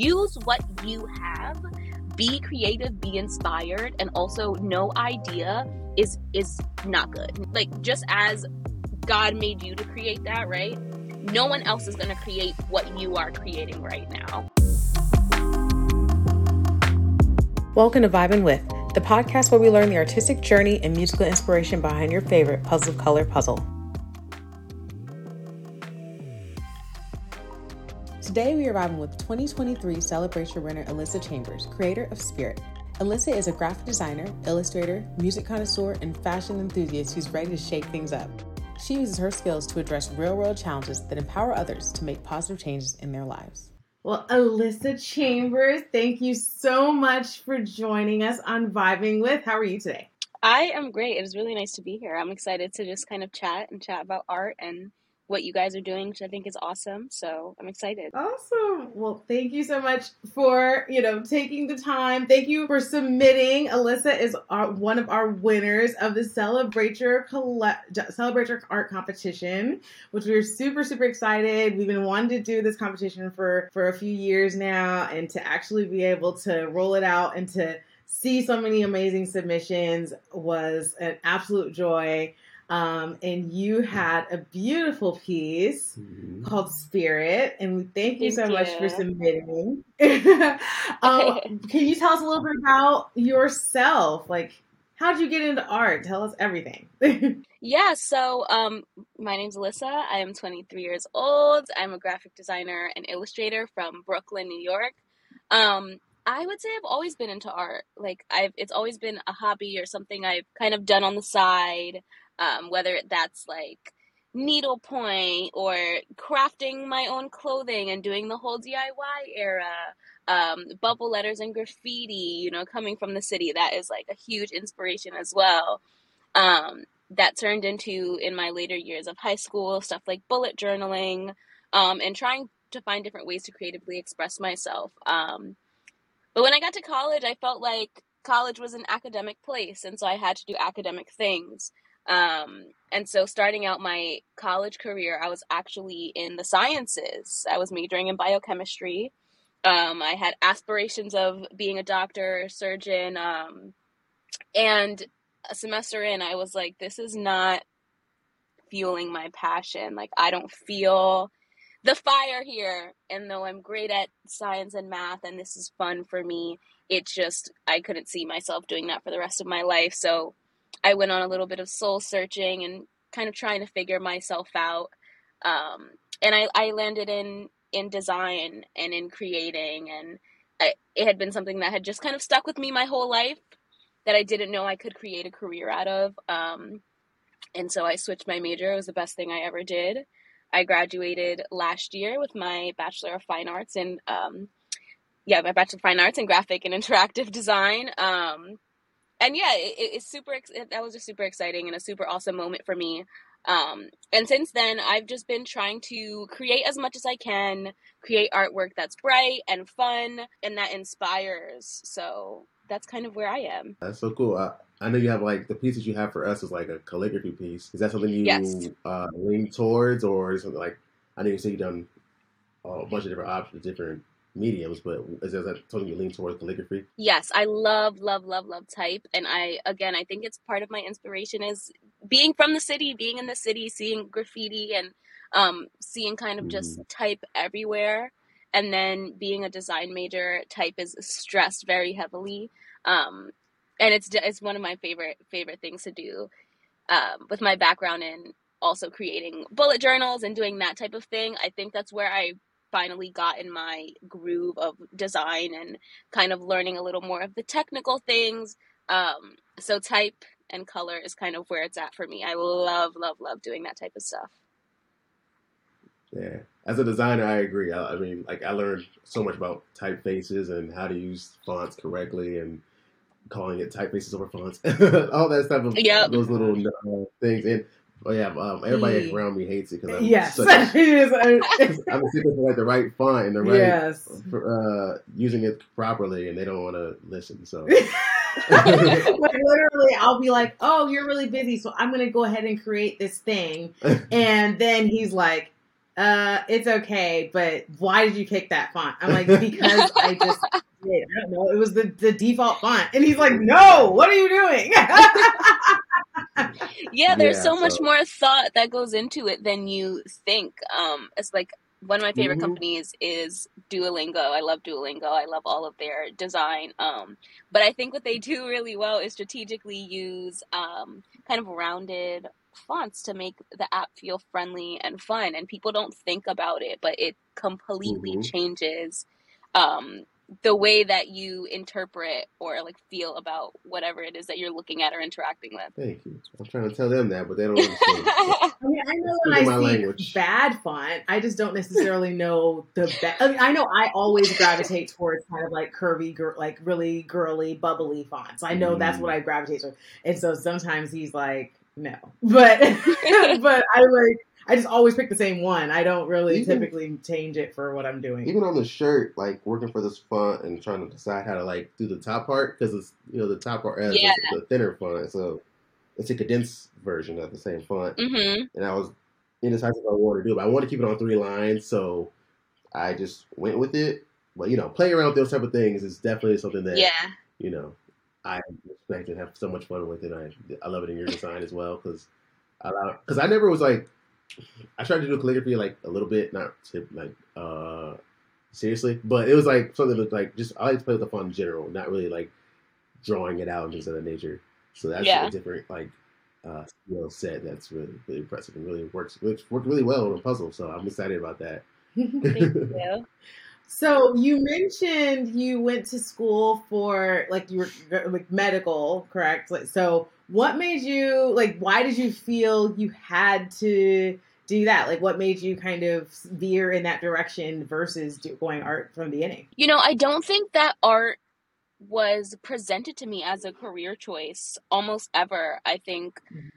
use what you have be creative be inspired and also no idea is is not good. Like just as god made you to create that right? No one else is going to create what you are creating right now. Welcome to vibing with the podcast where we learn the artistic journey and musical inspiration behind your favorite puzzle color puzzle Today we are vibing with 2023 Celebrature winner Alyssa Chambers, creator of Spirit. Alyssa is a graphic designer, illustrator, music connoisseur, and fashion enthusiast who's ready to shake things up. She uses her skills to address real world challenges that empower others to make positive changes in their lives. Well, Alyssa Chambers, thank you so much for joining us on Vibing With. How are you today? I am great. It is really nice to be here. I'm excited to just kind of chat and chat about art and what you guys are doing, which I think is awesome. So I'm excited. Awesome. Well, thank you so much for, you know, taking the time. Thank you for submitting. Alyssa is our, one of our winners of the Colle- Celebrature Art competition, which we're super, super excited. We've been wanting to do this competition for, for a few years now and to actually be able to roll it out and to see so many amazing submissions was an absolute joy. Um, and you had a beautiful piece mm-hmm. called Spirit, and we thank you thank so you. much for submitting. um, can you tell us a little bit about yourself? Like, how did you get into art? Tell us everything. yeah, so um, my name's Alyssa. I am 23 years old. I'm a graphic designer and illustrator from Brooklyn, New York. Um, I would say I've always been into art. Like I've it's always been a hobby or something I've kind of done on the side um, whether that's like needlepoint or crafting my own clothing and doing the whole DIY era, um, bubble letters and graffiti, you know, coming from the city. That is like a huge inspiration as well. Um, that turned into in my later years of high school stuff like bullet journaling um, and trying to find different ways to creatively express myself. Um, but when I got to college, I felt like college was an academic place, and so I had to do academic things. Um, and so, starting out my college career, I was actually in the sciences. I was majoring in biochemistry. Um, I had aspirations of being a doctor, surgeon. Um, and a semester in, I was like, this is not fueling my passion. Like, I don't feel the fire here. And though I'm great at science and math and this is fun for me, it just, I couldn't see myself doing that for the rest of my life. So, I went on a little bit of soul searching and kind of trying to figure myself out. Um, and I, I landed in in design and in creating, and I, it had been something that had just kind of stuck with me my whole life that I didn't know I could create a career out of. Um, and so I switched my major. It was the best thing I ever did. I graduated last year with my Bachelor of Fine Arts in, um, yeah, my Bachelor of Fine Arts in Graphic and Interactive Design. Um, and yeah, it, it's super. That was just super exciting and a super awesome moment for me. Um, and since then, I've just been trying to create as much as I can, create artwork that's bright and fun and that inspires. So that's kind of where I am. That's so cool. I, I know you have like the pieces you have for us is like a calligraphy piece. Is that something you yes. uh, lean towards, or something like? I know you say you've done a bunch of different options, different mediums, but is that something you lean towards calligraphy? Yes, I love, love, love, love type, and I again, I think it's part of my inspiration is being from the city, being in the city, seeing graffiti and um, seeing kind of just mm. type everywhere, and then being a design major, type is stressed very heavily, um, and it's it's one of my favorite favorite things to do. Um, with my background in also creating bullet journals and doing that type of thing, I think that's where I finally got in my groove of design and kind of learning a little more of the technical things. Um, so type and color is kind of where it's at for me. I love, love, love doing that type of stuff. Yeah, as a designer, I agree. I, I mean, like I learned so much about typefaces and how to use fonts correctly and calling it typefaces over fonts, all that stuff. Of yep. those little uh, things. And Oh yeah, um, everybody around me hates it because I'm yes, such, I'm for like the right font and the right yes. uh, using it properly, and they don't want to listen. So, like literally, I'll be like, "Oh, you're really busy, so I'm going to go ahead and create this thing," and then he's like, uh, it's okay, but why did you pick that font? I'm like, because I just did. I don't know. It was the, the default font. And he's like, no, what are you doing? Yeah, there's Yeah, so much more thought that goes into it than you think. Um, it's like one of my favorite Mhm. companies is Duolingo. I love Duolingo. I love all of their design. Um, but I think what they do really well is strategically use um, kind of rounded fonts to make the app feel friendly and fun. And people don't think about it, but it completely Mhm. changes um, the way that you interpret or like feel about whatever it is that you're looking at or interacting with. Thank you. I'm trying to tell them that, but they don't understand. I mean, I know when I see language. bad font, I just don't necessarily know the best. I mean, I know I always gravitate towards kind of like curvy, gir- like really girly, bubbly fonts. I know that's Mm. what I gravitate towards, and so sometimes he's like, no, but but I like I just always pick the same one. I don't really Even- typically change it for what I'm doing. Even on the shirt, like working for this font and trying to decide how to like do the top part because it's you know the top part has Yeah. the, the thinner font, so it's a condensed version of the same font. hmm And I was indecisive what I wanted to do, but I want to keep it on three lines, so I just went with it. But you know, playing around with those type of things is definitely something that Yeah. you know I respect and have so much fun with it. I I love it in your design as well because I because I never was like I tried to do calligraphy like a little bit, not to, like uh seriously, but it was like something that like just I like to play with the font in general, not really like drawing it out and things of that nature. So that's Yeah. a different like uh skill set that's really really impressive and really works works worked really well on a puzzle. So I'm excited about that. Thank you. So you mentioned you went to school for like you were like medical, correct? Like so what made you like why did you feel you had to do that? Like what made you kind of veer in that direction versus going art from the beginning? You know, I don't think that art was presented to me as a career choice almost ever. I think Mhm.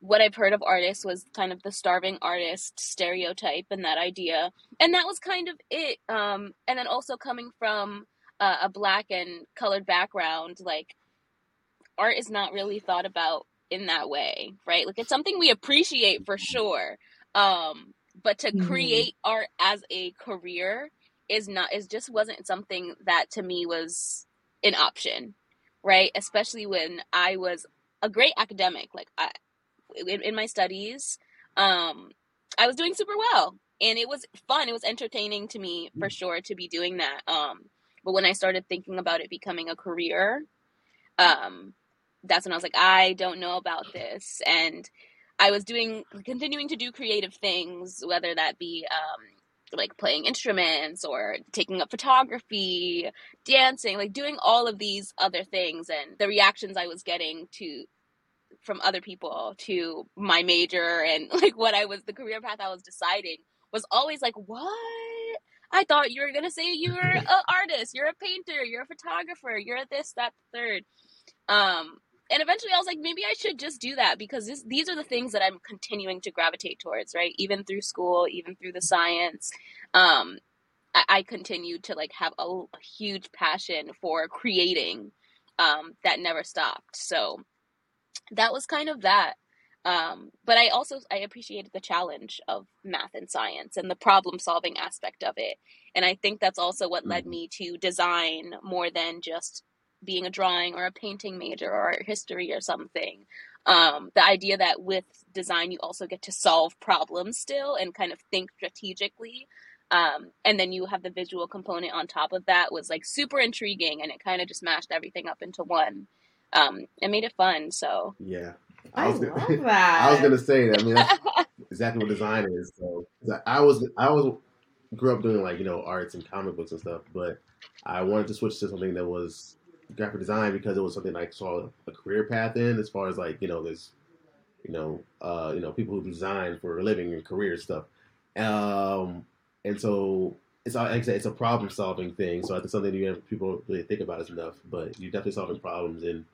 what I've heard of artists was kind of the starving artist stereotype and that idea. And that was kind of it. Um, and then also coming from uh, a black and colored background, like art is not really thought about in that way, right? Like it's something we appreciate for sure. Um, but to Mhm. create art as a career is not is just wasn't something that to me was an option, right? Especially when I was a great academic, like I in, in my studies, um, I was doing super well, and it was fun. It was entertaining to me for sure to be doing that. Um, but when I started thinking about it becoming a career, um, that's when I was like, I don't know about this, and I was doing continuing to do creative things, whether that be um, like playing instruments or taking up photography, dancing, like doing all of these other things, and the reactions I was getting to from other people to my major and like what I was the career path I was deciding was always like, what? I thought you were gonna say you were an artist, you're a painter, you're a photographer, you're this, that, third. Um, and eventually I was like, maybe I should just do that because this, these are the things that I'm continuing to gravitate towards, right? Even through school, even through the science. Um, I, I continued to like have a, a huge passion for creating um, that never stopped. So that was kind of that. Um, but I also I appreciated the challenge of math and science and the problem solving aspect of it. And I think that's also what led Mhm. me to design more than just being a drawing or a painting major or history or something. Um, the idea that with design you also get to solve problems still and kind of think strategically. Um, and then you have the visual component on top of that was like super intriguing and it kind of just mashed everything up into one. Um, it made it fun. So Yeah. I, was love gonna- that. I was gonna say that. I mean, that's exactly what design is. So 'cause I was I was grew up doing like you know arts and comic books and stuff, but I wanted to switch to something that was graphic design because it was something I saw a career path in. As far as like you know, there's you know uh, you know people who design for a living and career stuff, um, and so. It's like I said, it's a problem solving thing. So I think something you have, people don't really think about is enough. But you're definitely solving problems and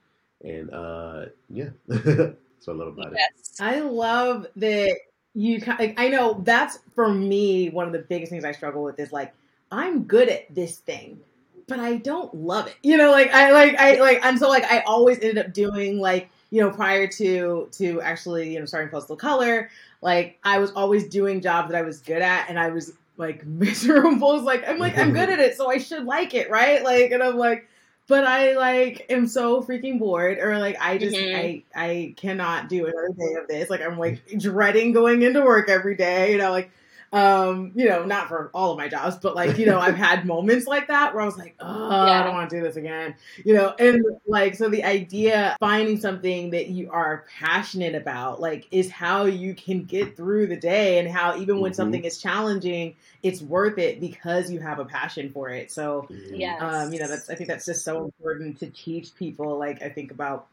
and uh, yeah, that's what I love about it. I love that you. Like, I know that's for me one of the biggest things I struggle with is like I'm good at this thing, but I don't love it. You know, like I like I like and so like I always ended up doing like you know, prior to to actually, you know, starting Puzzles of Color, like I was always doing jobs that I was good at and I was like miserable. It's like I'm like I'm good at it, so I should like it, right? Like and I'm like but I like am so freaking bored or like I just Mhm. I I cannot do another day of this. Like I'm like dreading going into work every day, you know, like um, you know, not for all of my jobs, but like, you know, I've had moments like that where I was like, oh, I don't want to do this again. You know, and like so the idea finding something that you are passionate about, like, is how you can get through the day and how even when Mhm. something is challenging, it's worth it because you have a passion for it. So Yes. um, you know, that's I think that's just so important to teach people. Like I think about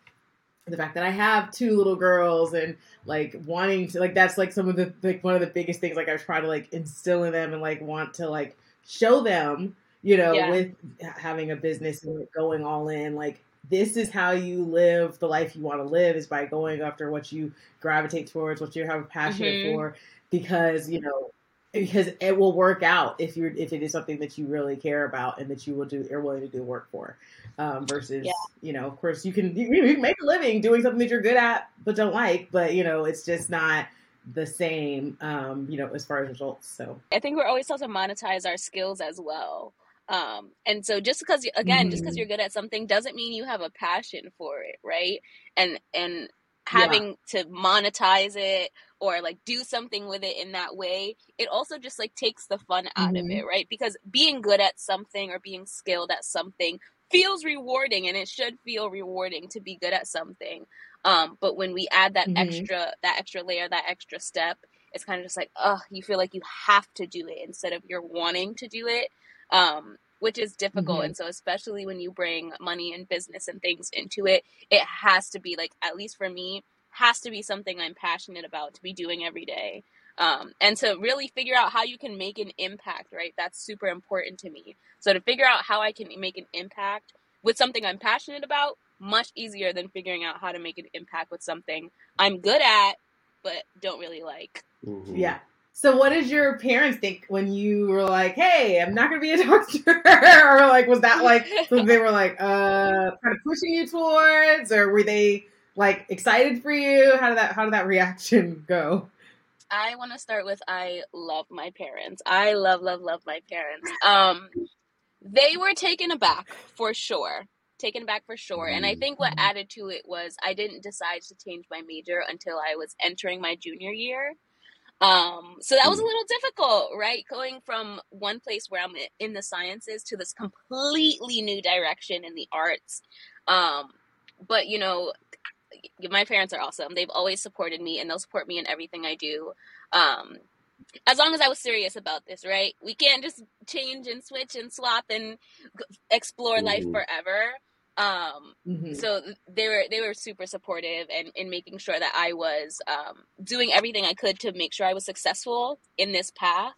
the fact that I have two little girls and like wanting to like that's like some of the like one of the biggest things like I try to like instill in them and like want to like show them, you know, Yeah. with having a business and going all in like this is how you live the life you want to live is by going after what you gravitate towards, what you have a passion Mhm. for because, you know, because it will work out if you're if it is something that you really care about and that you will do are willing to do work for um, versus Yeah. you know of course you can you, you can make a living doing something that you're good at but don't like but you know it's just not the same um, you know as far as results so I think we're always taught to monetize our skills as well. Um, and so just because you, again, just because Mhm. you're good at something doesn't mean you have a passion for it, right? And and Yeah. having to monetize it or like do something with it in that way, it also just like takes the fun out of Mhm. it, right? Because being good at something or being skilled at something feels rewarding and it should feel rewarding to be good at something. Um, but when we add that Mhm. extra that extra layer, that extra step, it's kind of just like, oh, you feel like you have to do it instead of you're wanting to do it, um, which is difficult. Mhm. And so, especially when you bring money and business and things into it, it has to be like, at least for me, has to be something I'm passionate about to be doing every day. Um, and to really figure out how you can make an impact, right? That's super important to me. So, to figure out how I can make an impact with something I'm passionate about, much easier than figuring out how to make an impact with something I'm good at, but don't really like. Mhm. yeah so what did your parents think when you were like hey i'm not gonna be a doctor or like was that like they were like uh kind of pushing you towards or were they like excited for you how did that how did that reaction go I want to start with I love my parents. I love, love, love my parents. Um, they were taken aback for sure. Taken aback for sure. And I think what added to it was I didn't decide to change my major until I was entering my junior year. Um, so that was a Mm. little difficult, right? Going from one place where I'm in the sciences to this completely new direction in the arts. Um, but you know, my parents are awesome. They've always supported me and they'll support me in everything I do. Um, as long as I was serious about this, right? We can't just change and switch and swap and explore life Mhm. forever. Um, Mhm. so they were they were super supportive and in making sure that I was um, doing everything I could to make sure I was successful in this path.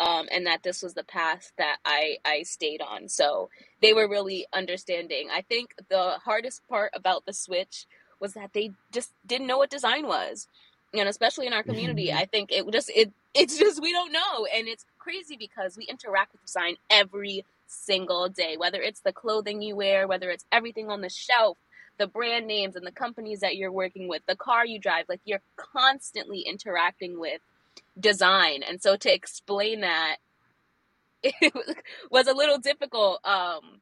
Um, and that this was the path that I, I stayed on. So they were really understanding. I think the hardest part about the switch was that they just didn't know what design was. And especially in our community. I think it just it it's just we don't know. And it's crazy because we interact with design every single day, whether it's the clothing you wear, whether it's everything on the shelf, the brand names and the companies that you're working with, the car you drive, like you're constantly interacting with design. And so to explain that it was a little difficult. Um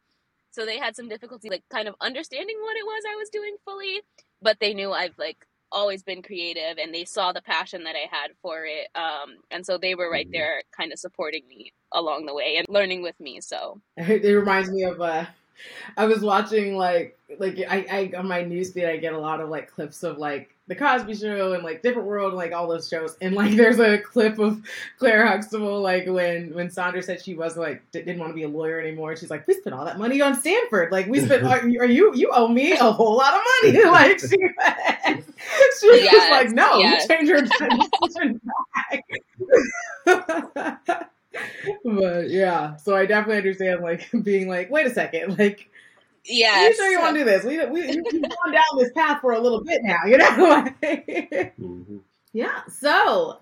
so they had some difficulty like kind of understanding what it was I was doing fully, but they knew I've like always been creative and they saw the passion that I had for it. Um and so they were right Mhm. there kind of supporting me along the way and learning with me. So it reminds me of uh I was watching like like I, I on my newsfeed I get a lot of like clips of like the Cosby Show and like Different World and like all those shows. And like there's a clip of Claire Huxtable like when when Sondra said she wasn't like di- didn't want to be a lawyer anymore she's like we spent all that money on Stanford. Like we spent are, you- are you you owe me a whole lot of money. Like she she was Yes, like no yes. you change your decision back but yeah so I definitely understand like being like wait a second like yeah. are you sure you want to do this? We, we, you've gone down this path for a little bit now, you know? Mhm. yeah. So,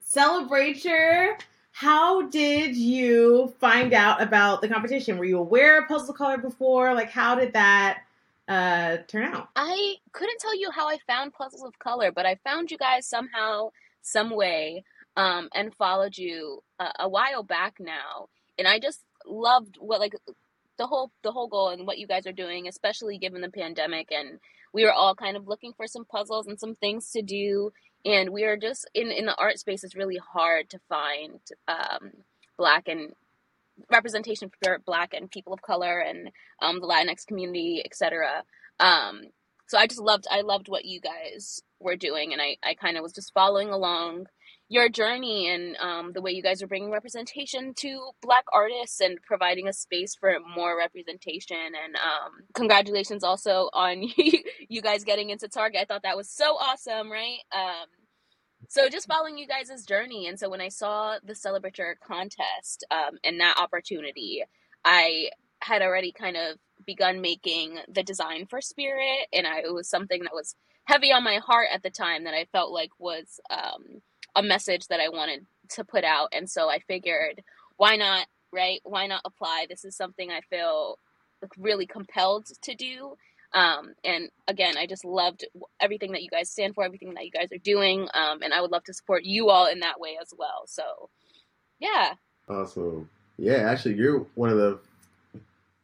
Celebrature, how did you find out about the competition? Were you aware of Puzzle Color before? Like, how did that uh, turn out? I couldn't tell you how I found Puzzles of Color, but I found you guys somehow, some way, um, and followed you a, a while back now, and I just loved what like the whole the whole goal and what you guys are doing, especially given the pandemic and we were all kind of looking for some puzzles and some things to do and we are just in in the art space it's really hard to find um, black and representation for black and people of color and um, the latinx community etc um, so i just loved i loved what you guys were doing and i, I kind of was just following along your journey and um, the way you guys are bringing representation to black artists and providing a space for more representation and um, congratulations also on you guys getting into target. I thought that was so awesome right? Um, so just following you guys' journey. And so when i saw the Celebrature contest um, and that opportunity i had already kind of begun making the design for spirit. And I, it was something that was heavy on my heart at the time that i felt like was um, a message that I wanted to put out. And so I figured, why not, right? Why not apply? This is something I feel really compelled to do. Um, and again, I just loved everything that you guys stand for, everything that you guys are doing. Um, and I would love to support you all in that way as well. So, yeah. Awesome. Yeah, actually, you're one of the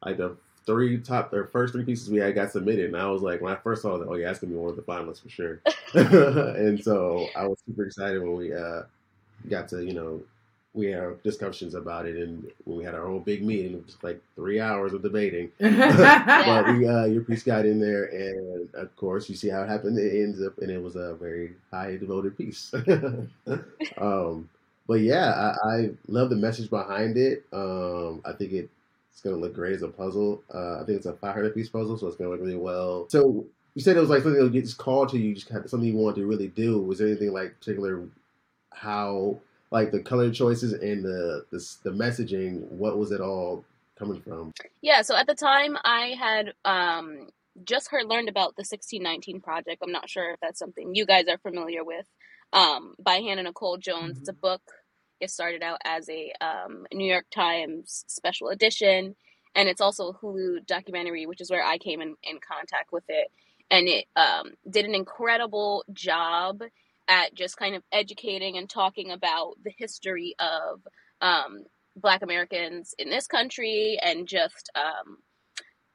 like the three top or first three pieces we had got submitted, and I was like, when I first saw that, oh yeah, that's gonna be one of the finalists for sure. and so I was super excited when we uh, got to you know we had discussions about it, and when we had our own big meeting, it was like three hours of debating. but we uh, your piece got in there, and of course, you see how it happened. It ends up, and it was a very high devoted piece. um, but yeah, I, I, love the message behind it. Um, I think it it's gonna look great as a puzzle. Uh, I think it's a 500 piece puzzle, so it's gonna look really well. So you said it was like something that gets called to you, just kind of something you wanted to really do. Was there anything like particular how like the color choices and the the, the messaging? What was it all coming from? Yeah, so at the time I had um, just heard learned about the 1619 project. I'm not sure if that's something you guys are familiar with. Um, by Hannah Nicole Jones. Mm-hmm. It's a book it started out as a um, New York Times special edition, and it's also a Hulu documentary, which is where I came in, in contact with it. And it um, did an incredible job at just kind of educating and talking about the history of um, Black Americans in this country and just um,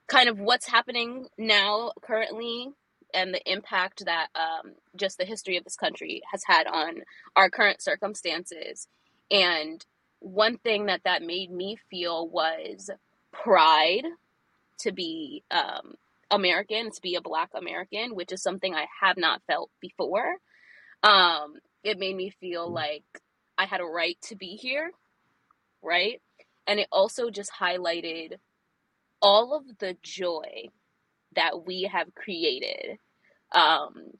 kind of what's happening now currently and the impact that um, just the history of this country has had on our current circumstances and one thing that that made me feel was pride to be um, American, to be a Black American, which is something I have not felt before. Um, it made me feel like I had a right to be here, right? And it also just highlighted all of the joy that we have created um,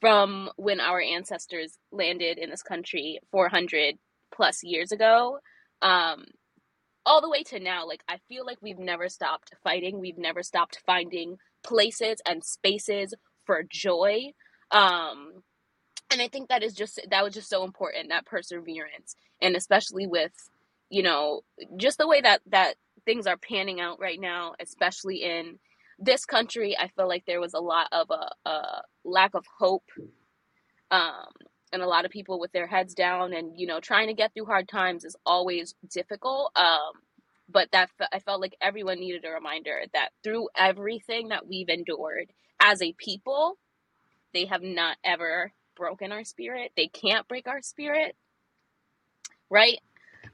from when our ancestors landed in this country 400 plus years ago um all the way to now like i feel like we've never stopped fighting. We've never stopped finding places and spaces for joy. Um and i think that is just that was just so important that perseverance. And especially with you know just the way that that things are panning out right now especially in this country i feel like there was a lot of a, a lack of hope. Um and a lot of people with their heads down and you know trying to get through hard times is always difficult um but that i felt like everyone needed a reminder that through everything that we've endured as a people they have not ever broken our spirit. They can't break our spirit. Right?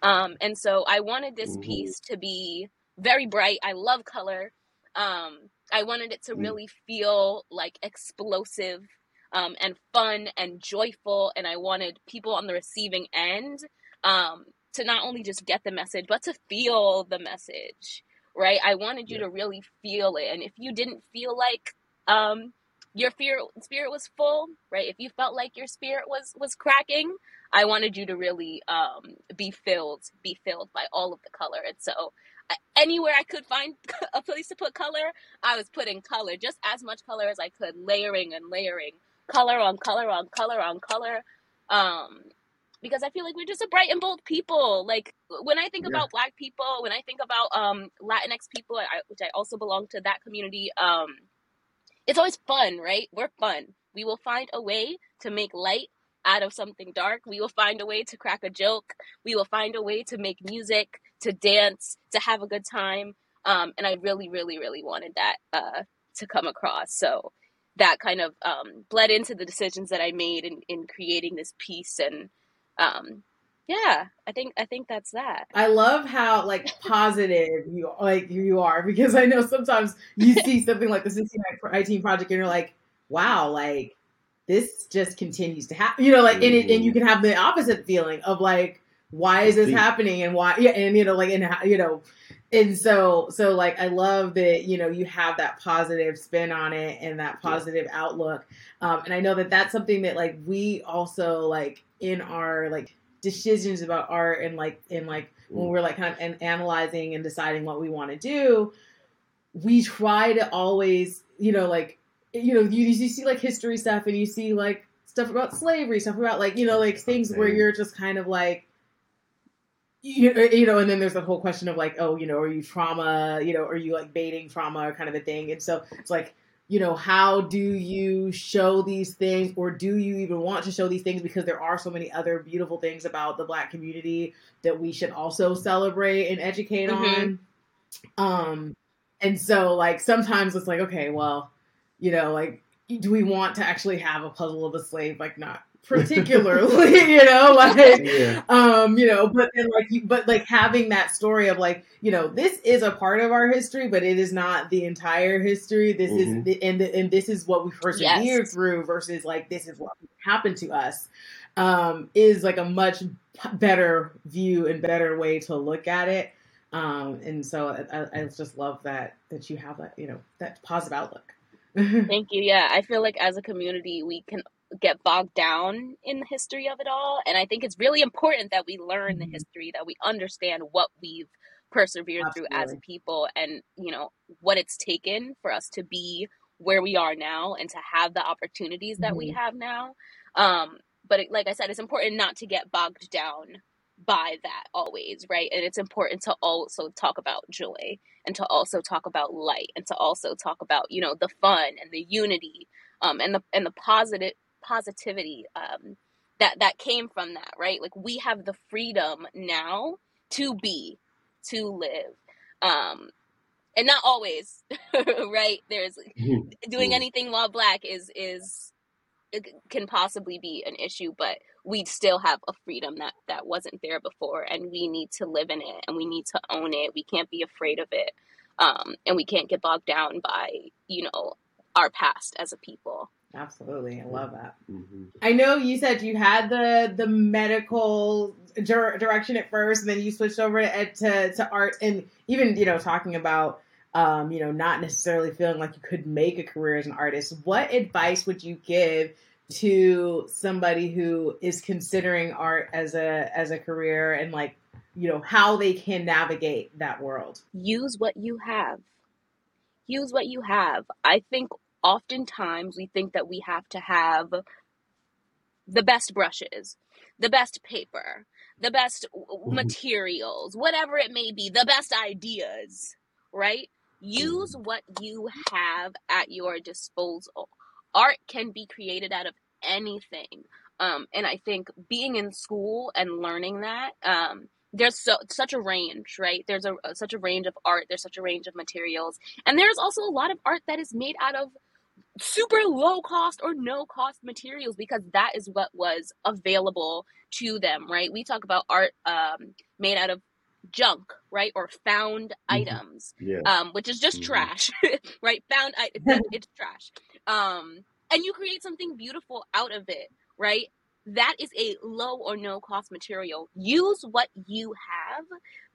Um and so i wanted this mm-hmm. piece to be very bright. I love color. Um i wanted it to mm. really feel like explosive um, and fun and joyful. And I wanted people on the receiving end um, to not only just get the message, but to feel the message, right? I wanted you yeah. to really feel it. And if you didn't feel like um, your fear, spirit was full, right? If you felt like your spirit was was cracking, I wanted you to really um, be filled, be filled by all of the color. And so anywhere I could find a place to put color, I was putting color, just as much color as I could, layering and layering color on color on color on color. Um, because I feel like we're just a bright and bold people. Like when I think Yeah. about Black people, when I think about um, Latinx people, I, which I also belong to that community, um, it's always fun, right? We're fun. We will find a way to make light out of something dark. We will find a way to crack a joke. We will find a way to make music, to dance, to have a good time. Um, and I really, really, really wanted that uh, to come across. So that kind of um, bled into the decisions that I made in, in creating this piece. And um, yeah, I think I think that's that. I love how like positive you like you are because I know sometimes you see something like the Cincinnati IT project and you're like, wow, like this just continues to happen. You know, like and it, and you can have the opposite feeling of like, why is this happening and why? Yeah, and you know, like and you know, and so so like I love that you know you have that positive spin on it and that positive outlook. Um, and I know that that's something that like we also like in our like decisions about art and like in like when we're like kind of an- analyzing and deciding what we want to do, we try to always, you know, like, you know, you, you see like history stuff and you see like stuff about slavery, stuff about like, you know, like things where you're just kind of like, you, you know, and then there's the whole question of like, oh, you know, are you trauma, you know, are you like baiting trauma kind of a thing? And so it's like, you know, how do you show these things or do you even want to show these things because there are so many other beautiful things about the black community that we should also celebrate and educate Mhm. on. Um and so like sometimes it's like okay, well, you know, like do we want to actually have a puzzle of a slave like not particularly, you know, like Yeah. um you know but then like you but like having that story of like you know this is a part of our history but it is not the entire history this is Mhm. the and, the, and this is what we persevered Yes. through versus like this is what happened to us um is like a much better view and better way to look at it um and so I, I I just love that that you have that you know that positive outlook Thank you. Yeah, I feel like as a community, we can get bogged down in the history of it all. And I think it's really important that we learn the Mhm. history, that we understand what we've persevered through as a people and, you know, what it's taken for us to be where we are now and to have the opportunities that we Mhm. have now. Um, but it, like I said, it's important not to get bogged down by that always, right? And it's important to also talk about joy and to also talk about light and to also talk about, you know, the fun and the unity um, and the and the positive positivity um, that that came from that, right? Like we have the freedom now to be, to live, um, and not always, right? There's doing Mm. anything while black is is it can possibly be an issue, but we still have a freedom that that wasn't there before, and we need to live in it, and we need to own it. We can't be afraid of it, um, and we can't get bogged down by you know our past as a people. Absolutely i love that Mhm. I know you said you had the the medical dir- direction at first, and then you switched over to, to to art, and even you know talking about um, you know not necessarily feeling like you could make a career as an artist. What advice would you give to somebody who is considering art as a as a career, and like you know how they can navigate that world? use what you have. Use what you have. I think oftentimes we think that we have to have the best brushes, the best paper, the best Mhm. materials, whatever it may be, the best ideas, right? Use what you have at your disposal. Art can be created out of anything. Um, and I think being in school and learning that, um, there's so such a range, right? There's a such a range of art. There's such a range of materials, and there's also a lot of art that is made out of super low cost or no cost materials because that is what was available to them, right? We talk about art um, made out of junk, right, or found items, Yeah. um, which is just Mhm. trash, right? Found it, it- it's trash, um, and you create something beautiful out of it, right? That is a low or no cost material. Use what you have.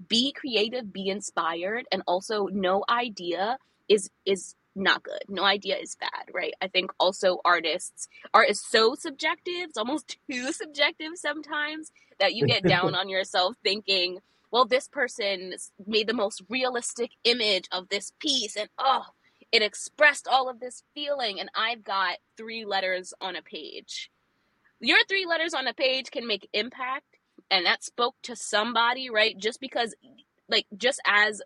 Be creative. Be inspired, and also no idea is is not good. No idea is bad, right? I think also artists art is so subjective. It's almost too subjective sometimes that you get down on yourself thinking, well, this person made the most realistic image of this piece, and oh, it expressed all of this feeling, and I've got three letters on a page. your three letters on a page can make impact and that spoke to somebody, right? Just because like just as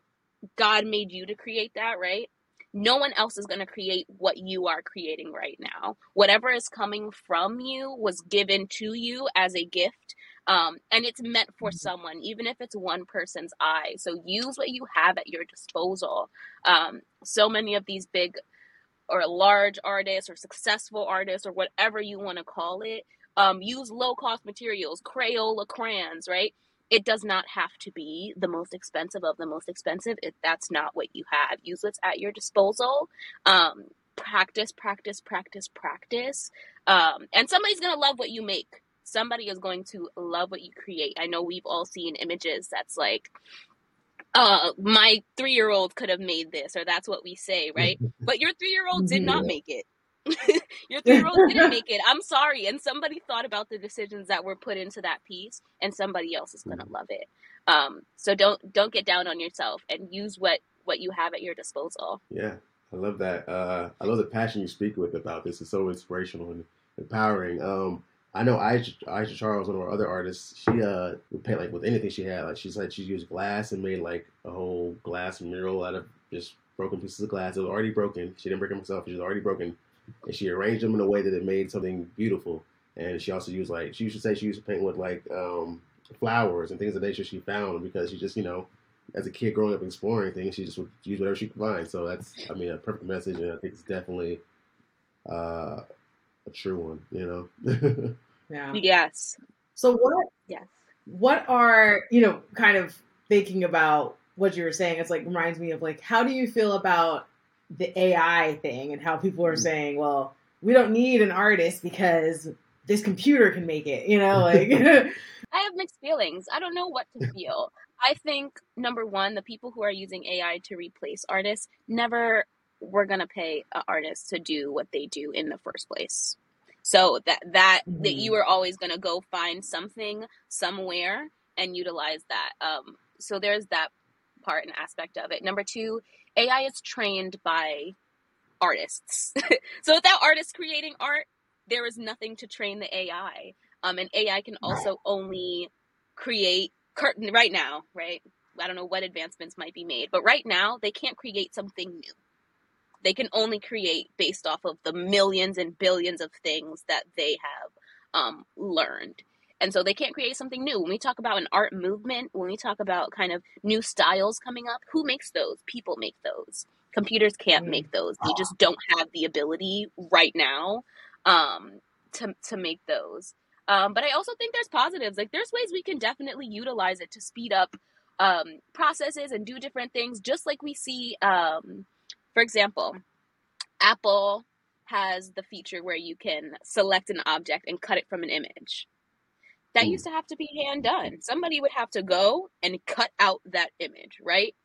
God made you to create that, right? No one else is going to create what you are creating right now. Whatever is coming from you was given to you as a gift. Um, and it's meant for mm-hmm. someone, even if it's one person's eye. So use what you have at your disposal. Um, so many of these big or large artists or successful artists or whatever you want to call it um, use low cost materials, Crayola crayons, right? It does not have to be the most expensive of the most expensive if that's not what you have. Use what's at your disposal. Um, practice, practice, practice, practice. Um, and somebody's going to love what you make. Somebody is going to love what you create. I know we've all seen images that's like, uh, my three year old could have made this, or that's what we say, right? but your three year old did not make it. Your three year old didn't make it. I'm sorry. And somebody thought about the decisions that were put into that piece, and somebody else is gonna mm-hmm. love it. Um, so don't don't get down on yourself and use what what you have at your disposal. Yeah, I love that. Uh, I love the passion you speak with about this. It's so inspirational and empowering. Um, I know Aisha, Aisha Charles, one of our other artists, she uh would paint like with anything she had. Like she said, she used glass and made like a whole glass mural out of just broken pieces of glass. It was already broken. She didn't break it herself. It was already broken and she arranged them in a way that it made something beautiful. And she also used like she used to say she used to paint with like um, flowers and things of nature she found because she just you know as a kid growing up exploring things she just would use whatever she could find. So that's I mean a perfect message and I think it's definitely uh, a true one. You know. yeah. Yes. So what? Yes. What are you know kind of thinking about what you were saying? It's like reminds me of like how do you feel about the AI thing and how people are mm. saying, well, we don't need an artist because this computer can make it, you know, like I have mixed feelings. I don't know what to feel. I think number one, the people who are using AI to replace artists never were gonna pay an artist to do what they do in the first place. So that that mm-hmm. that you are always gonna go find something somewhere and utilize that. Um, so there's that part and aspect of it. Number two, AI is trained by artists. so without artists creating art, there is nothing to train the AI. Um, and AI can also only create right now, right? I don't know what advancements might be made, but right now they can't create something new. They can only create based off of the millions and billions of things that they have um, learned. And so they can't create something new. When we talk about an art movement, when we talk about kind of new styles coming up, who makes those? People make those. Computers can't make mm. those. They just don't have the ability right now um, to to make those. Um, but I also think there's positives. Like there's ways we can definitely utilize it to speed up um, processes and do different things. Just like we see, um, for example, Apple has the feature where you can select an object and cut it from an image. That used to have to be hand done. Somebody would have to go and cut out that image, right?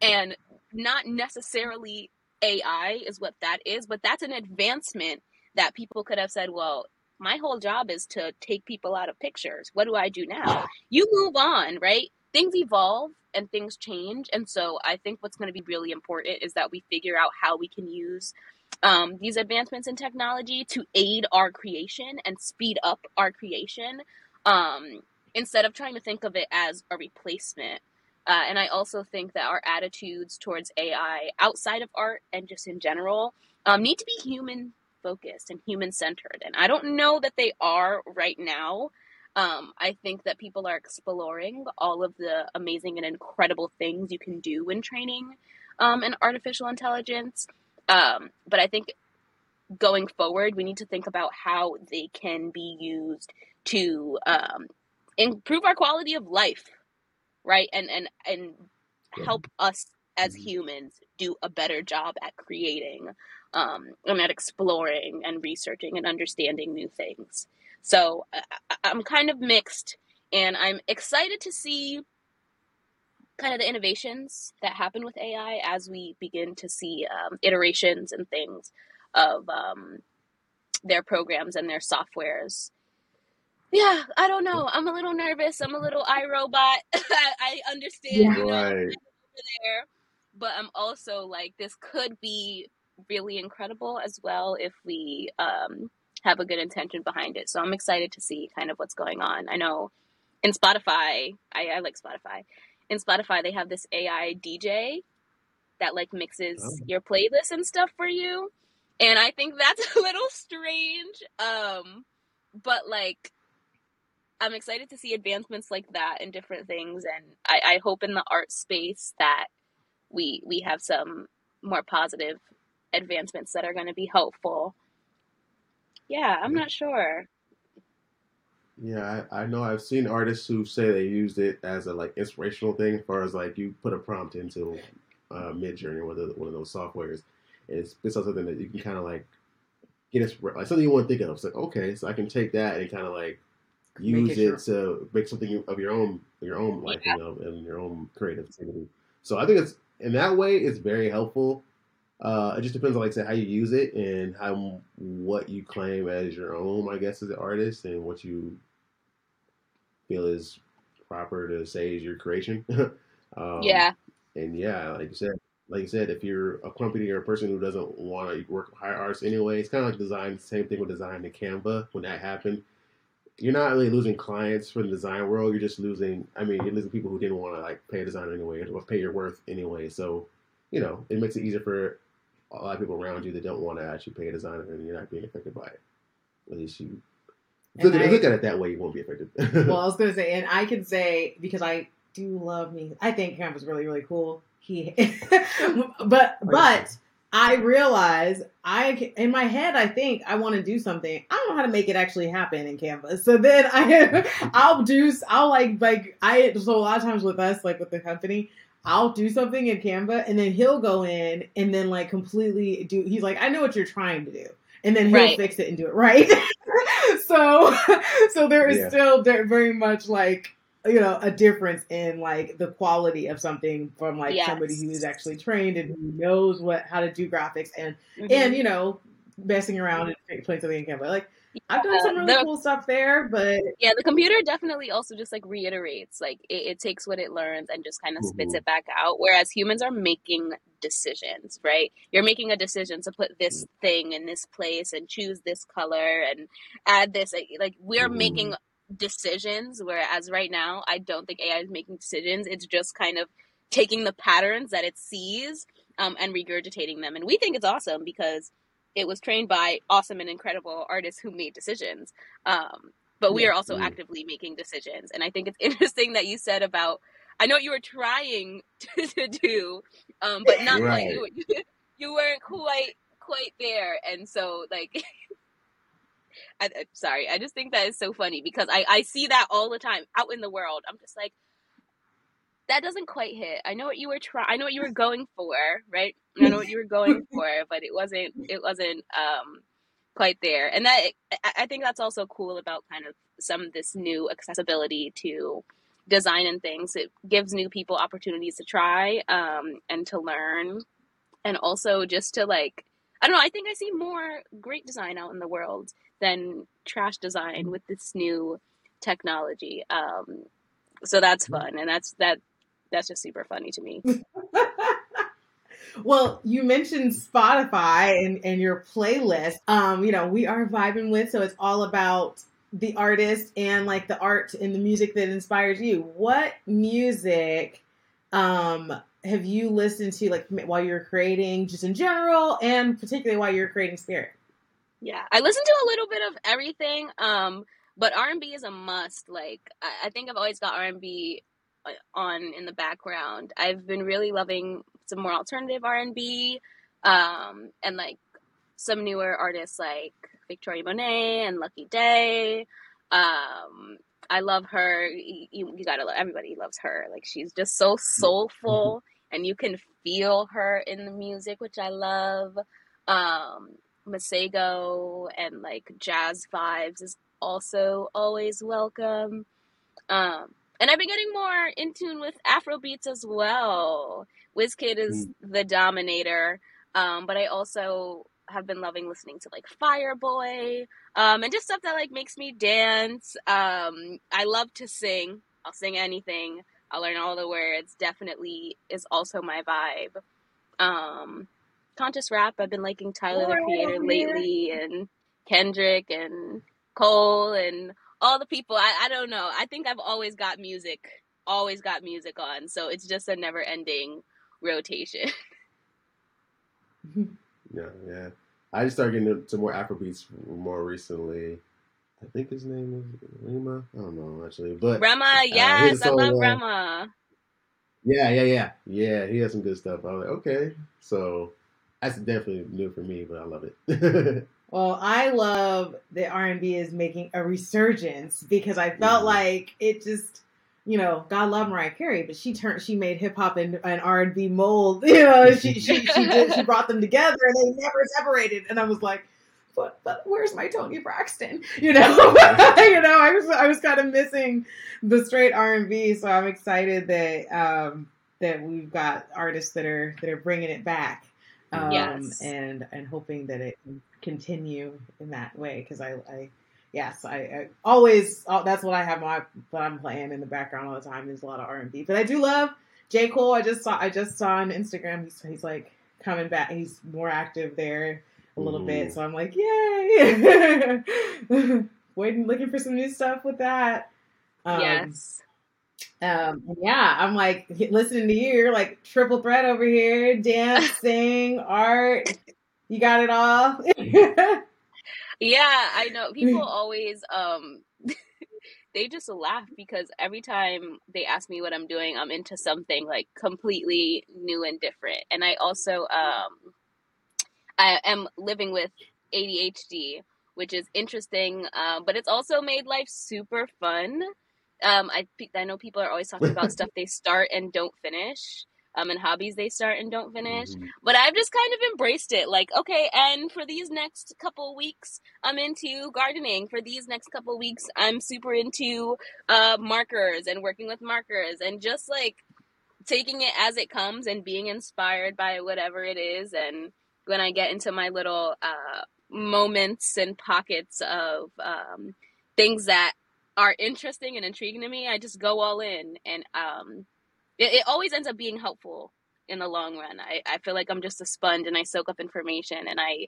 And not necessarily AI is what that is, but that's an advancement that people could have said, well, my whole job is to take people out of pictures. What do I do now? You move on, right? Things evolve and things change. And so I think what's going to be really important is that we figure out how we can use um, these advancements in technology to aid our creation and speed up our creation um, instead of trying to think of it as a replacement. Uh, and I also think that our attitudes towards AI outside of art and just in general um, need to be human focused and human centered. And I don't know that they are right now. Um, I think that people are exploring all of the amazing and incredible things you can do when training um, an artificial intelligence. Um, but I think going forward, we need to think about how they can be used to um, improve our quality of life, right? And and and help us as mm-hmm. humans do a better job at creating um, and at exploring and researching and understanding new things. So I, I'm kind of mixed, and I'm excited to see kind of the innovations that happen with AI as we begin to see um, iterations and things of um, their programs and their softwares yeah, I don't know. I'm a little nervous. I'm a little iRobot. I, I understand, yeah. you know, right. there, but I'm also like, this could be really incredible as well if we um, have a good intention behind it. So I'm excited to see kind of what's going on. I know in Spotify, I, I like Spotify. In Spotify, they have this AI DJ that like mixes oh. your playlist and stuff for you. And I think that's a little strange. Um, but like, I'm excited to see advancements like that and different things. And I, I hope in the art space that we we have some more positive advancements that are going to be helpful. Yeah, I'm not sure. Yeah, I, I, know I've seen artists who say they used it as a like inspirational thing, as far as like you put a prompt into uh, Midjourney or one of, the, one of those softwares, and it's, something that you can kind of like get it like something you want to think of. It's like okay, so I can take that and kind of like use it, it to make something of your own your own life yeah. you know, and your own creativity. So I think it's in that way it's very helpful. Uh, it just depends on like say how you use it and how what you claim as your own, I guess, as an artist and what you feel is proper to say is your creation. um, yeah. And yeah, like you said, like you said, if you're a company or a person who doesn't want to work with high arts anyway, it's kind of like design. Same thing with design in Canva. When that happened, you're not really losing clients for the design world. You're just losing. I mean, you're losing people who didn't want to like pay a designer anyway or pay your worth anyway. So, you know, it makes it easier for a lot of people around you that don't want to actually pay a designer, and you're not being affected by it. At least you look, I, look at it that way, you won't be affected. well, I was going to say, and I can say because I do love me. I think Cam was really really cool. He, but but I realize I in my head I think I want to do something. I don't know how to make it actually happen in Canva. So then I I'll do I'll like like I so a lot of times with us like with the company I'll do something in Canva and then he'll go in and then like completely do he's like I know what you're trying to do and then he'll right. fix it and do it right. so so there is yeah. still very much like you know a difference in like the quality of something from like yes. somebody who's actually trained and who knows what how to do graphics and mm-hmm. and you know messing around and playing something in Canva like I've done some really the, cool stuff there, but yeah, the computer definitely also just like reiterates, like it, it takes what it learns and just kind of spits mm-hmm. it back out. Whereas humans are making decisions, right? You're making a decision to put this mm. thing in this place and choose this color and add this. Like we're mm-hmm. making decisions, whereas right now I don't think AI is making decisions. It's just kind of taking the patterns that it sees um, and regurgitating them, and we think it's awesome because it was trained by awesome and incredible artists who made decisions. Um, but we are also mm. actively making decisions. And I think it's interesting that you said about, I know you were trying to, to do, um, but not right. like you, you weren't quite, quite there. And so like, I, am sorry, I just think that is so funny because I, I see that all the time out in the world. I'm just like, that doesn't quite hit. I know what you were trying. I know what you were going for, right? I know what you were going for, but it wasn't. It wasn't um, quite there. And that I think that's also cool about kind of some of this new accessibility to design and things. It gives new people opportunities to try um, and to learn, and also just to like. I don't know. I think I see more great design out in the world than trash design with this new technology. Um, so that's fun, and that's that that's just super funny to me. well, you mentioned Spotify and, and your playlist. Um, you know, we are vibing with, so it's all about the artist and like the art and the music that inspires you. What music um have you listened to like while you're creating just in general and particularly while you're creating spirit? Yeah, I listen to a little bit of everything. Um, but R and B is a must. Like I, I think I've always got R and B uh, on in the background. I've been really loving some more alternative R and B, um, and like some newer artists like Victoria Monet and Lucky Daye. Um, I love her. You, you gotta love everybody loves her. Like she's just so soulful, and you can feel her in the music, which I love. Um, Masego and like jazz vibes is also always welcome. Um, and I've been getting more in tune with Afro beats as well. Wizkid is mm. the dominator, um, but I also have been loving listening to like Fireboy um, and just stuff that like makes me dance. Um, I love to sing. I'll sing anything. I'll learn all the words. Definitely is also my vibe. Um, conscious rap. I've been liking Tyler the Creator lately, and Kendrick and Cole and all the people. I, I don't know. I think I've always got music, always got music on. So it's just a never ending rotation. yeah, yeah. I just started getting into more Afrobeats more recently. I think his name is Rema. I don't know actually, but Rema, yes, uh, I love Rema. Yeah, yeah, yeah, yeah. He has some good stuff. I was like, okay, so that's definitely new for me, but I love it. well, I love that R and B is making a resurgence because I felt mm-hmm. like it just, you know, God love Mariah Carey, but she turned, she made hip hop and an R and B mold. You know, she she she did, she brought them together and they never separated. And I was like, but but where's my Toni Braxton? You know, you know, I was I was kind of missing the straight R and B, so I'm excited that um, that we've got artists that are that are bringing it back. Um, yes. and and hoping that it can continue in that way because I, I yes I, I always oh, that's what I have my what I'm playing in the background all the time. There's a lot of R and B, but I do love J Cole. I just saw I just saw on Instagram he's he's like coming back. He's more active there a little Ooh. bit. So I'm like, yay! Waiting, looking for some new stuff with that. Um, yes. Um, yeah, I'm like listening to you. You're like triple threat over here: dance, sing, art. You got it all. yeah, I know. People always um they just laugh because every time they ask me what I'm doing, I'm into something like completely new and different. And I also um I am living with ADHD, which is interesting, um, but it's also made life super fun. Um, I I know people are always talking about stuff they start and don't finish, um, and hobbies they start and don't finish. Mm-hmm. But I've just kind of embraced it. Like, okay, and for these next couple weeks, I'm into gardening. For these next couple weeks, I'm super into uh, markers and working with markers, and just like taking it as it comes and being inspired by whatever it is, and when I get into my little uh, moments and pockets of um, things that are interesting and intriguing to me, I just go all in, and um, it, it, always ends up being helpful in the long run. I, I feel like I'm just a sponge, and I soak up information, and I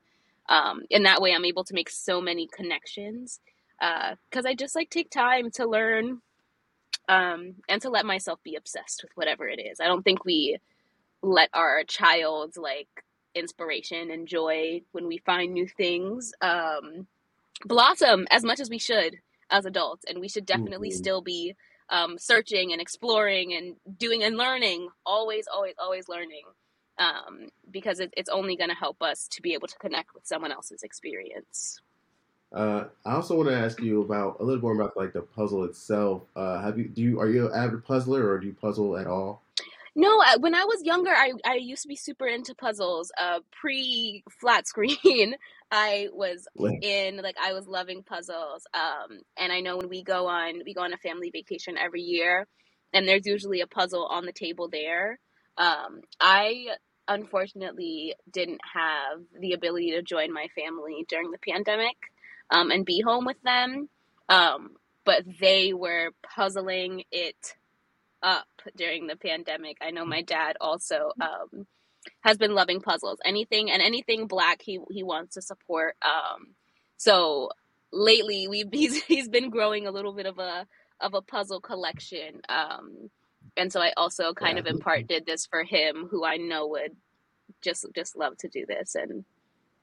um, in that way I'm able to make so many connections because uh, I just like take time to learn um, and to let myself be obsessed with whatever it is. I don't think we let our child like inspiration and joy when we find new things um, blossom as much as we should as adults and we should definitely mm-hmm. still be um, searching and exploring and doing and learning always always always learning um, because it, it's only going to help us to be able to connect with someone else's experience uh, I also want to ask you about a little more about like the puzzle itself. Uh, have you do you are you an avid puzzler or do you puzzle at all? No, when I was younger, I, I used to be super into puzzles. Uh, pre flat screen, I was in like I was loving puzzles. Um, and I know when we go on we go on a family vacation every year, and there's usually a puzzle on the table there. Um, I unfortunately didn't have the ability to join my family during the pandemic um, and be home with them. Um, but they were puzzling it up during the pandemic. I know my dad also um, has been loving puzzles. Anything and anything black he he wants to support. Um, so lately we he's he's been growing a little bit of a of a puzzle collection. Um, and so I also kind yeah. of in part did this for him, who I know would just just love to do this and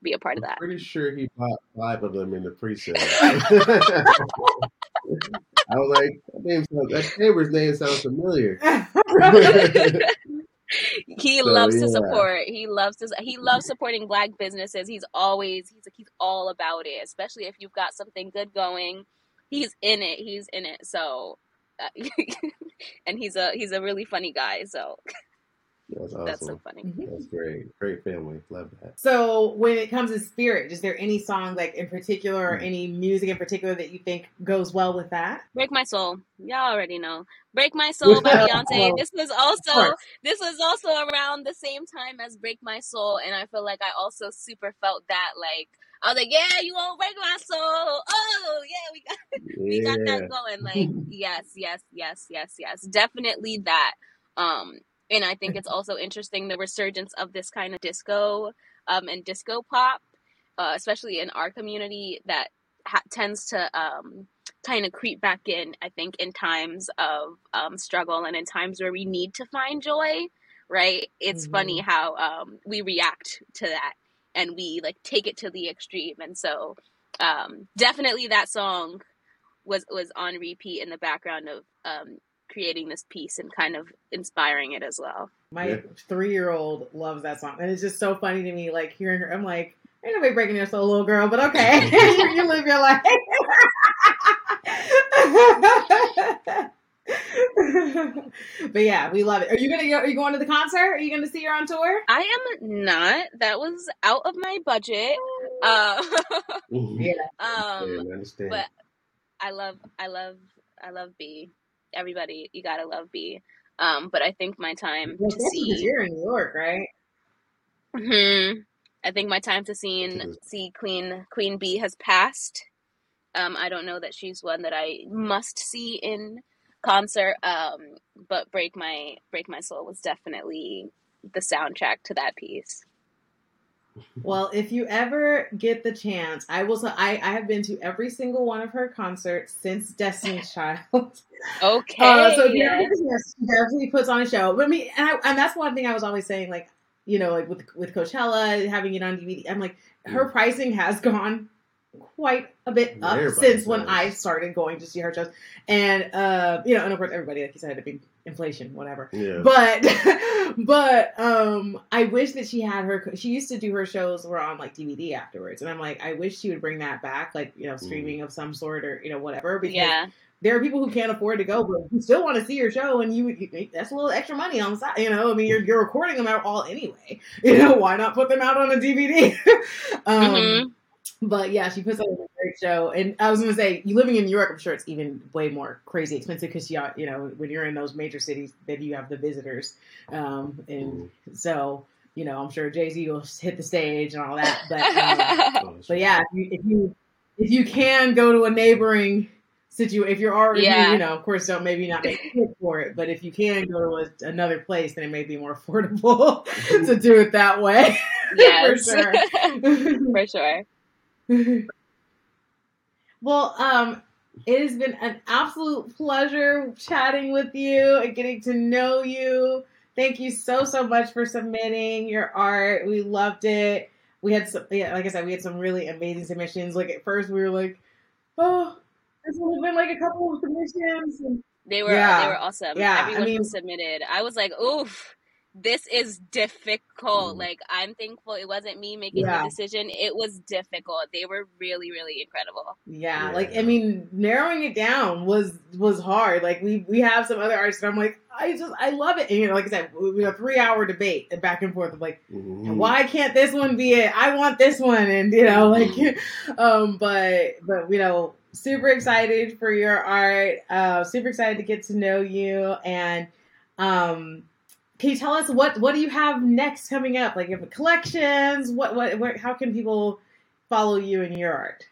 be a part I'm of that. Pretty sure he bought five of them in the pre-sale. I was like, that, name sounds, that neighbor's name sounds familiar. he so, loves yeah. to support. He loves to. He loves supporting black businesses. He's always. He's like. He's all about it. Especially if you've got something good going. He's in it. He's in it. So, uh, and he's a he's a really funny guy. So that's awesome. That's so funny. Mm-hmm. That's great. Great family. Love that. So when it comes to spirit, is there any song like in particular or mm-hmm. any music in particular that you think goes well with that? Break My Soul. Y'all already know. Break My Soul by Beyonce. This was also this was also around the same time as Break My Soul and I feel like I also super felt that like I was like, yeah, you won't break my soul. Oh, yeah, we got we got that going. Like, yes, yes, yes, yes, yes. Definitely that. Um, and I think it's also interesting the resurgence of this kind of disco um, and disco pop uh, especially in our community, that ha- tends to um, kind of creep back in. I think in times of um, struggle and in times where we need to find joy. Right? It's Mhm. funny how um, we react to that and we like take it to the extreme. And so, um, definitely that song was was on repeat in the background of um, creating this piece and kind of inspiring it as well. My Yeah. three year old loves that song, and it's just so funny to me. Like hearing her, I'm like, I ain't nobody breaking your soul, little girl, but okay, you, you live your life. but yeah, we love it. Are you gonna go? Are you going to the concert? Are you gonna see her on tour? I am not. That was out of my budget. Uh, Yeah, um, I understand. but I love, I love, I love B. Everybody, you gotta love B. Um, but I think my time Well, to see, you're in New York, right? Mhm. I think my time to see see Queen Queen B has passed. Um, I don't know that she's one that I must see in concert. Um, but break my break my soul was definitely the soundtrack to that piece. Well, if you ever get the chance, I will. Say, I I have been to every single one of her concerts since Destiny's Child. Okay. Uh, so if you ever get the chance, she definitely puts on a show. But I mean, and, I, and that's one thing I was always saying, like you know, like with with Coachella having it on DVD. I'm like, her pricing has gone quite a bit up Everybody since when. I started going to see her shows, and uh, you know, and of course, everybody, like you said, had to be inflation, whatever. yeah. But but um I wish that she had her she used to do her shows were on like DVD afterwards and I'm like I wish she would bring that back like you know streaming of some sort or you know whatever because yeah. there are people who can't afford to go but who still want to see your show and you, you that's a little extra money on the side you know I mean you're, you're recording them out all anyway you know why not put them out on a DVD um Mhm. But yeah, she puts on a great show. And I was gonna say, you living in New York, I'm sure it's even way more crazy expensive because you, you know, when you're in those major cities, then you have the visitors, um, and so you know, I'm sure Jay Z will hit the stage and all that. But um, Oh, but yeah, if you, if you if you can go to a neighboring situation, if you're already, Yeah. you know, of course, don't maybe not make a hit for it, but if you can go to a, another place, then it may be more affordable to do it that way. yes. sure. For sure. well, um, it has been an absolute pleasure chatting with you and getting to know you. Thank you so so much for submitting your art. We loved it. We had some, yeah, like I said, we had some really amazing submissions. Like at first, we were like, "Oh, this have been like a couple of submissions." And They were Yeah. they were awesome. Yeah, I Everyone mean- who submitted, I was like, oof, this is difficult. Mhm. Like I'm thankful it wasn't me making Yeah. the decision. It was difficult. They were really, really incredible. yeah, Yeah. like I mean, narrowing it down was was hard. Like we we have some other artists, and I'm like, I just I love it. And you know, like I said, we we had a three hour debate and back and forth of like. Mhm. Why can't this one be it? I want this one, and you know, like, um, but but you know, super excited for your art. Uh, super excited to get to know you, and um, can you tell us what what do you have next coming up? Like, you have collections. What what? How can people follow you and your art?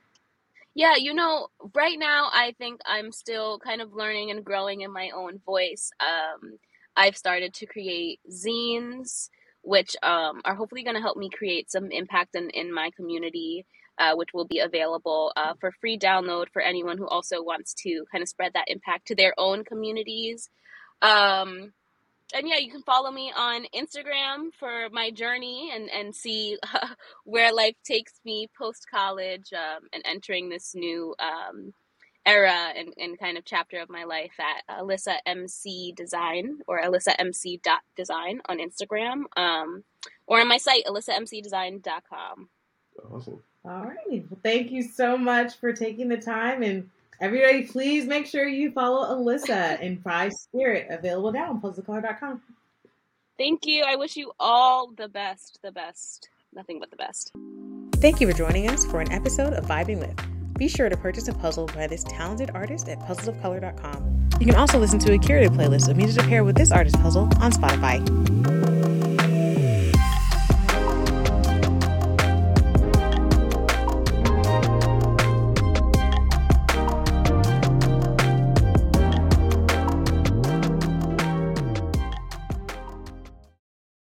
Yeah, you know, right now I think I'm still kind of learning and growing in my own voice. Um, I've started to create zines, which um, are hopefully going to help me create some impact in, in my community, uh, which will be available uh, for free download for anyone who also wants to kind of spread that impact to their own communities. Um, and yeah, you can follow me on Instagram for my journey and and see where life takes me post college um, and entering this new um, era and, and kind of chapter of my life at Alyssa MC Design or Alyssa MC dot design on Instagram um, or on my site alyssamcdesign.com. Awesome. All right. Well, thank you so much for taking the time. And everybody, please make sure you follow Alyssa in Five Spirit, available now on puzzlecolor.com. Thank you. I wish you all the best, the best, nothing but the best. Thank you for joining us for an episode of Vibing With. Be sure to purchase a puzzle by this talented artist at puzzlesofcolor.com. You can also listen to a curated playlist of music to pair with this artist's puzzle on Spotify.